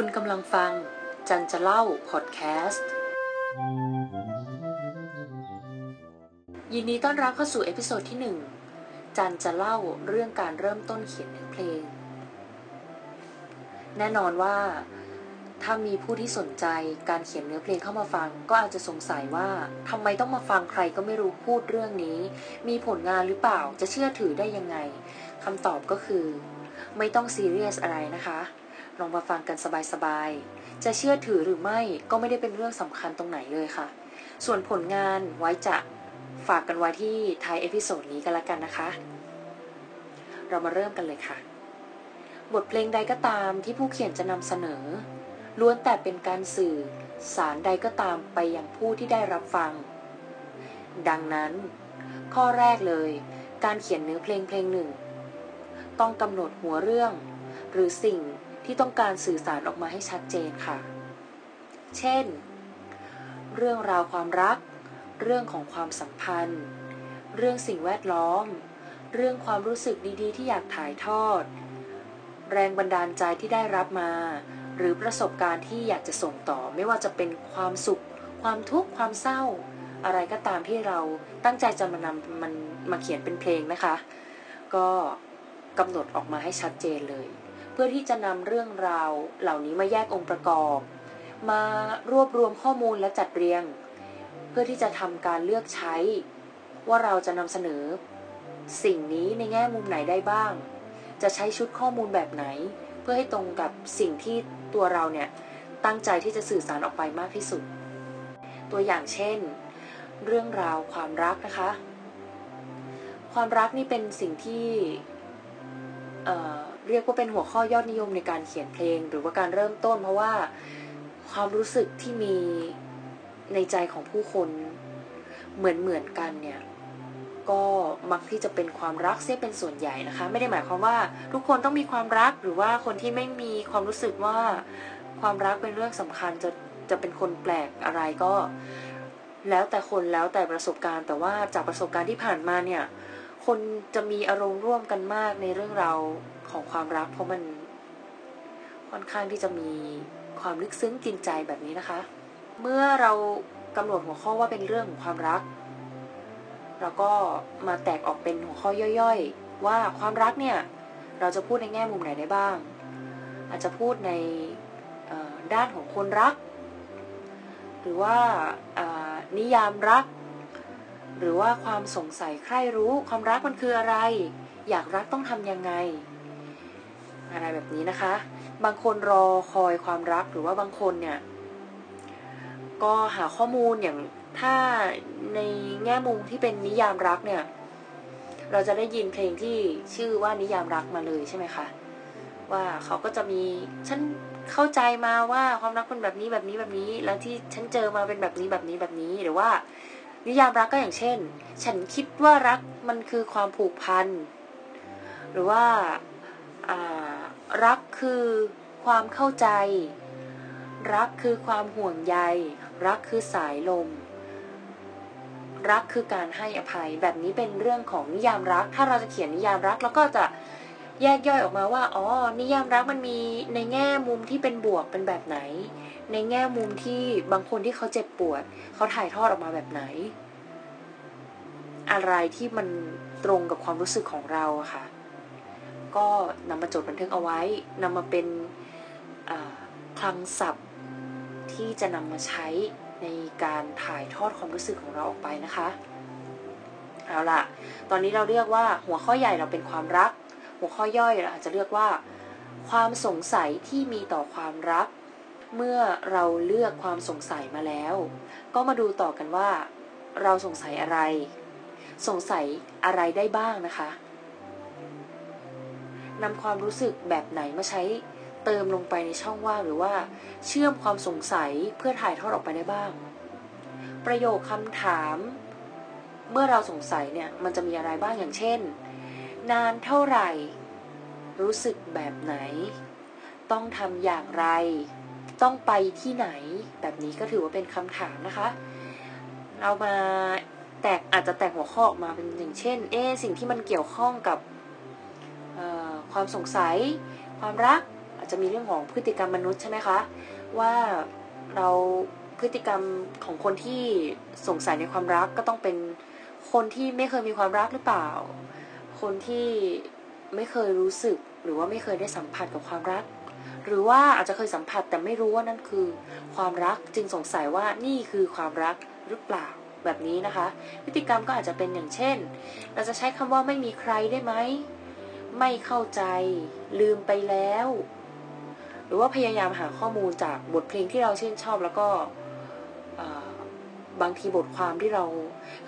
คุณกำลังฟัง จันจะเล่าพอดแคสต์ ยินดีต้อนรับเข้าสู่ episode ที่ 1 จันจะเล่าเรื่องการเริ่มต้นเขียนเนื้อเพลง แน่นอนว่า ถ้ามีผู้ที่สนใจการเขียนเนื้อเพลงเข้ามาฟัง ก็อาจจะสงสัยว่าทำไมต้องมาฟังใครก็ไม่รู้พูดเรื่องนี้ มีผลงานหรือเปล่าจะเชื่อถือได้ยังไงคำตอบก็คือ ไม่ต้องซีเรียสอะไรนะคะ ลองมาฟังกันสบายๆ จะเชื่อถือหรือไม่ก็ไม่ได้เป็นเรื่องสำคัญตรงไหนเลยค่ะ ส่วนผลงานไว้จะฝากกันไว้ที่ท้าย episode นี้กันละกันนะคะ เรามาเริ่มกันเลยค่ะ บทเพลงใดก็ตามที่ผู้เขียนจะนำเสนอ ล้วนแต่เป็นการสื่อสารใดก็ตามไปยังผู้ที่ได้รับฟัง ดังนั้น ข้อแรกเลย การเขียนเนื้อเพลงเพลงหนึ่ง ต้องกำหนดหัวเรื่อง หรือสิ่ง ที่ต้องการสื่อสารออกมาให้ชัดเจนค่ะ เช่น เรื่องราวความรัก เรื่องของความสัมพันธ์ เรื่องสิ่งแวดล้อม เรื่องความรู้สึกดีๆ ที่อยากถ่ายทอด แรงบันดาลใจที่ได้รับมา หรือประสบการณ์ที่อยากจะส่งต่อไม่ว่าจะเป็นความสุข ความทุกข์ ความเศร้า อะไรก็ตามที่เราตั้งใจจะมานำมันมาเขียนเป็นเพลงนะคะ ก็กำหนดออกมาให้ชัดเจนเลย เพื่อที่จะนำเรื่องราวเหล่านี้มาแยกองค์ประกอบ มารวบรวมข้อมูลและจัดเรียง เพื่อที่จะทำการเลือกใช้ ว่าเราจะนำเสนอ สิ่งนี้ในแง่มุมไหนได้บ้าง จะใช้ชุดข้อมูลแบบไหน เพื่อให้ตรงกับสิ่งที่ตัวเราเนี่ยตั้งใจที่จะสื่อสารออกไปมากที่สุด ตัวอย่างเช่น เรื่องราวความรักนะคะ ความรักนี่เป็นสิ่งที่เเรียกว่าเป็นหัวข้อยอดนิยมในการเขียนเพลง หรือว่าการเริ่มต้น เพราะว่าความรู้สึกที่มีในใจของผู้คนเหมือนเหมือนกันเนี่ยก็มักที่จะเป็นความรักเสียเป็นส่วนใหญ่นะคะ ไม่ได้หมายความว่าทุกคนต้องมีความรักหรือว่าคนที่ไม่มีความรู้สึกว่าความรักเป็นเรื่องสำคัญจะจะเป็นคนแปลกอะไรก็ แล้วแต่คนแล้วแต่ประสบการณ์ แต่ว่าจากประสบการณ์ที่ผ่านมาเนี่ย คนจะมีอารมณ์ร่วมกันมากในเรื่องราวของความรัก เพราะมันค่อนข้างที่จะมีความลึกซึ้งกินใจแบบนี้นะคะ เมื่อเรากำหนดหัวข้อว่าเป็นเรื่องของความรัก เราก็มาแตกออกเป็นหัวข้อย่อยๆ ว่าความรักเนี่ยเราจะพูดในแง่มุมไหนได้บ้าง อาจจะพูดในด้านของคนรัก หรือว่านิยามรัก หรือว่าความสงสัยใคร่รู้ความรักมันคืออะไร อยากรักต้องทำยังไง อะไรแบบนี้นะคะ บางคนรอคอยความรักหรือว่าบางคนเนี่ย ก็หาข้อมูลอย่างถ้าในแง่มุมที่เป็นนิยามรักเนี่ย เราจะได้ยินเพลงที่ชื่อว่านิยามรักมาเลยใช่ไหมคะว่าเขาก็จะมีฉันเข้าใจมาว่าความรักเป็นแบบนี้แบบนี้แบบนี้ แล้วที่ฉันเจอมาเป็นแบบนี้แบบนี้แบบนี้หรือว่า นิยามรักก็อย่างเช่น ฉันคิดว่ารักมันคือความผูกพัน หรือว่ารักคือความเข้าใจ รักคือความห่วงใย รักคือสายลม รักคือการให้อภัย แบบนี้เป็นเรื่องของนิยามรัก ถ้าเราจะเขียนนิยามรักเราก็จะ แยกย่อยออกมาว่า อ๋อ นิยามรักมันมีในแง่มุมที่เป็นบวกเป็นแบบไหน ในแง่มุมที่บางคนที่เขาเจ็บปวด เขาถ่ายทอดออกมาแบบไหน อะไรที่มันตรงกับความรู้สึกของเราอะค่ะ ก็นำมาจดบันทึกเอาไว้นำมาเป็นคลังศัพท์ที่จะนำมาใช้ในการถ่ายทอดความรู้สึกของเราออกไปนะคะ เอาล่ะ ตอนนี้เราเรียกว่าหัวข้อใหญ่เราเป็นความรัก หัวข้อย่อยเราอาจจะเรียกว่า ความสงสัยที่มีต่อความรัก เมื่อเราเลือกความสงสัยมาแล้ว ก็มาดูต่อกันว่า เราสงสัยอะไร สงสัยอะไรได้บ้างนะคะนำความรู้สึกแบบไหนมาใช้เติมลงไปในช่องว่างหรือว่าเชื่อมความสงสัยเพื่อถ่ายทอดออกไปได้บ้าง ประโยคคำถาม เมื่อเราสงสัยเนี่ยมันจะมีอะไรบ้างอย่างเช่น นานเท่าไหร่ รู้สึกแบบไหน ต้องทำอย่างไร ต้องไปที่ไหน แบบนี้ก็ถือว่าเป็นคำถามนะคะ เรามาแตกอาจจะแตกหัวข้อออกมาเป็นอย่างเช่น เอสิ่งที่มันเกี่ยวข้องกับความสงสัย ความรักอาจจะมีเรื่องของพฤติกรรมมนุษย์ใช่ไหมคะ ว่าเราพฤติกรรมของคนที่สงสัยในความรักก็ต้องเป็นคนที่ไม่เคยมีความรักหรือเปล่า คนที่ไม่เคยรู้สึก หรือว่าไม่เคยได้สัมผัสกับความรัก หรือว่าอาจจะเคยสัมผัสแต่ไม่รู้ว่านั่นคือ ความรักจึงสงสัยว่านี่คือความรักหรือเปล่าแบบนี้นะคะ พฤติกรรมก็อาจจะเป็นอย่างเช่น เราจะใช้คำว่าไม่มีใครได้ไหม ไม่เข้าใจ ลืมไปแล้ว หรือว่าพยายามหาข้อมูลจากบทเพลงที่เราชื่นชอบแล้วก็บางทีบทความที่เรา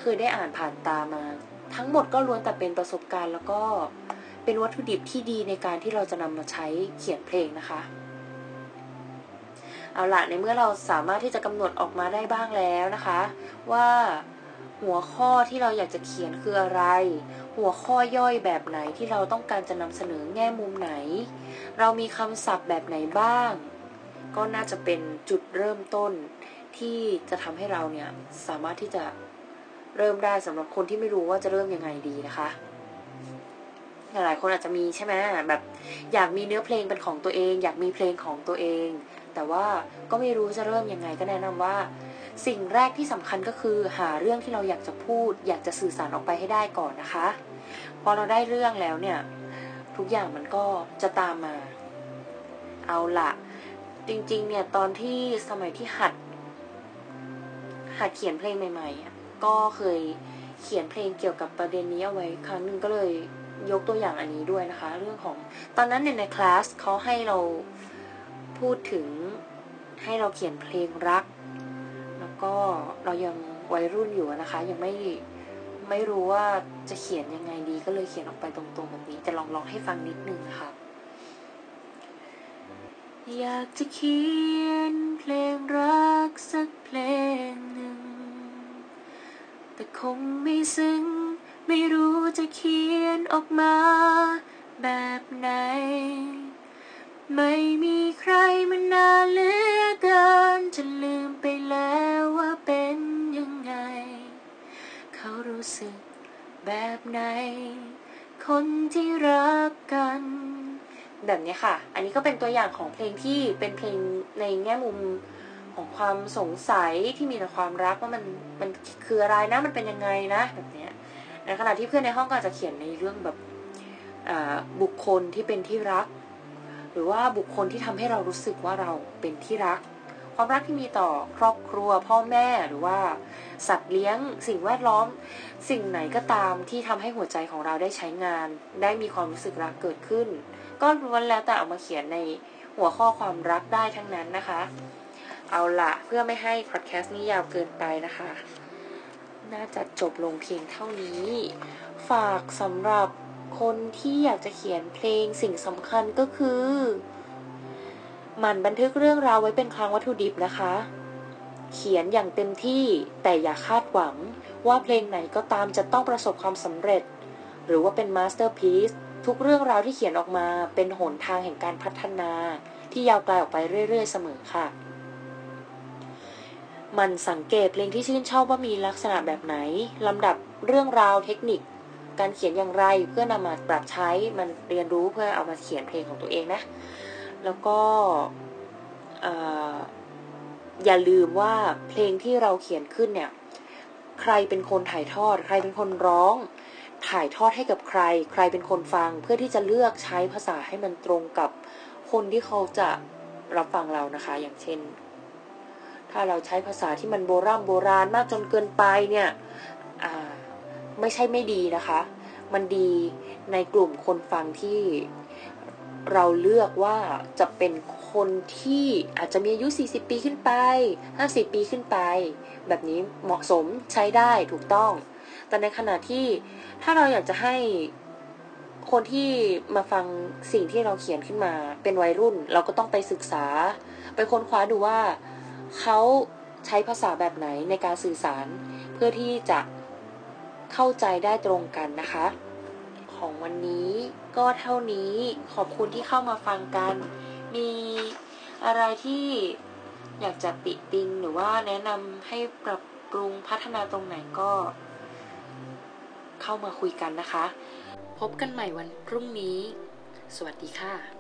เคยได้อ่านผ่านตามา ทั้งหมดก็ล้วนแต่เป็นประสบการณ์ แล้วก็เป็นวัตถุดิบที่ดีในการที่เราจะนำมาใช้เขียนเพลงนะคะ เอาละในเมื่อเราสามารถที่จะกำหนดออกมาได้บ้างแล้วนะคะ ว่าหัวข้อที่เราอยากจะเขียนคืออะไร หัวข้อย่อยแบบไหนที่เราต้องการจะนำเสนอแง่มุมไหน เรามีคำศัพท์แบบไหนบ้าง ก็น่าจะเป็นจุดเริ่มต้นที่จะทำให้เราเนี่ยสามารถที่จะ เริ่มได้สำหรับคนที่ไม่รู้ว่าจะเริ่มยังไงดีนะคะหลายคนอาจจะมีใช่ไหมแบบอยากมีเนื้อเพลงเป็นของตัวเอง อยากมีเพลงของตัวเอง แต่ว่าก็ไม่รู้จะเริ่มยังไงก็แนะนำว่า สิ่งแรกที่สำคัญก็คือหาเรื่องที่เราอยากจะพูด อยากจะสื่อสารออกไปให้ได้ก่อนนะคะ พอเราได้เรื่องแล้วเนี่ย ทุกอย่างมันก็จะตามมา เอาละจริงๆ เนี่ยตอนที่สมัยที่หัด หัดเขียนเพลงใหม่ๆ ก็เคยเขียนเพลงเกี่ยวกับประเด็นนี้เอาไว้ครั้งหนึ่งก็เลยยกตัวอย่างอันนี้ด้วยนะคะ เรื่องของตอนนั้นเนี่ยในคลาสเขาให้เราพูดถึงให้เราเขียนเพลงรัก แล้วก็เรายังวัยรุ่นอยู่นะคะ ยังไม่ไม่รู้ว่าจะเขียนยังไงดีก็เลยเขียนออกไปตรงๆแบบนี้ จะลองลองให้ฟังนิดนึงนะคะอยากจะเขียนเพลงรักสักเพลงหนึ่ง แต่คงไม่ซึ้ง ไม่รู้จะเขียนออกมาแบบไหน ไม่มีใครมานานเหลือเกินจนลืมไปแล้วว่าเป็นยังไง เขารู้สึกแบบไหน คนที่รักกัน แบบนี้ค่ะ อันนี้ก็เป็นตัวอย่างของเพลงที่เป็นเพลงในแง่มุม ของความสงสัยที่มีแต่ความรักว่ามันมันคืออะไรนะมันเป็นยังไงนะแบบเนี้ยในขณะที่เพื่อนในห้องก็อาจจะเขียนในเรื่องแบบบุคคลที่เป็นที่รัก หรือว่าบุคคลที่ทำให้เรารู้สึกว่าเราเป็นที่รัก ความรักที่มีต่อครอบครัว พ่อแม่หรือว่าสัตว์เลี้ยง สิ่งแวดล้อม สิ่งไหนก็ตามที่ทำให้หัวใจของเราได้ใช้งาน ได้มีความรู้สึกรักเกิดขึ้น ก็ล้วนแล้วแต่เอามาเขียนในหัวข้อความรักได้ทั้งนั้นนะคะ เอาละเพื่อไม่ให้พอดแคสต์นี้ยาวเกินไปนะคะ น่าจะจบลงเพียงเท่านี้ ฝากสำหรับคนที่อยากจะเขียนเพลงสิ่งสำคัญก็คือหมั่นบันทึกเรื่องราวไว้เป็นคลังวัตถุดิบนะคะ เขียนอย่างเต็มที่แต่อย่าคาดหวังว่าเพลงไหนก็ตามจะต้องประสบความสำเร็จ หรือว่าเป็น masterpiece ทุกเรื่องราวที่เขียนออกมาเป็นหนทางแห่งการพัฒนา ที่ยาวไกลออกไปเรื่อย ๆ เสมอค่ะ หมั่นสังเกตเพลงที่ชื่นชอบว่ามีลักษณะแบบไหนลำดับเรื่องราวเทคนิค การเขียนอย่างไรเพื่อนำมาปรับใช้หมั่นเรียนรู้เพื่อเอามาเขียนเพลงของตัวเองนะ แล้วก็เอ่ออย่าลืมว่าเพลงที่เราเขียนขึ้นเนี่ย ใครเป็นคนถ่ายทอด ใครเป็นคนร้อง ถ่ายทอดให้กับใคร ใครเป็นคนฟังเพื่อที่จะเลือกใช้ภาษาให้มันตรงกับคนที่เขาจะรับฟังเรานะคะ อย่างเช่น ถ้าเราใช้ภาษาที่มันโบราณโบราณมากจนเกินไปเนี่ยไม่ใช่ไม่ดีนะคะ มันดีในกลุ่มคนฟังที่เราเลือกว่าจะเป็นคนที่อาจจะมีอายุ 40 ปีขึ้นไป 50 ปีขึ้นไป แบบนี้เหมาะสมใช้ได้ถูกต้อง แต่ในขณะที่ถ้าเราอยากจะให้คนที่มาฟังสิ่งที่เราเขียนขึ้นมาเป็นวัยรุ่น เราก็ต้องไปศึกษา ไปค้นคว้าดูว่า เขาใช้ภาษาแบบไหนในการสื่อสาร เพื่อที่จะเข้าใจได้ตรงกันนะคะ ของวันนี้ก็เท่านี้ขอบคุณที่เข้ามาฟังกัน มีอะไรที่อยากจะติติงหรือว่าแนะนำให้ปรับปรุงพัฒนาตรงไหนก็ เข้ามาคุยกันนะคะ พบกันใหม่วันพรุ่งนี้ สวัสดีค่ะ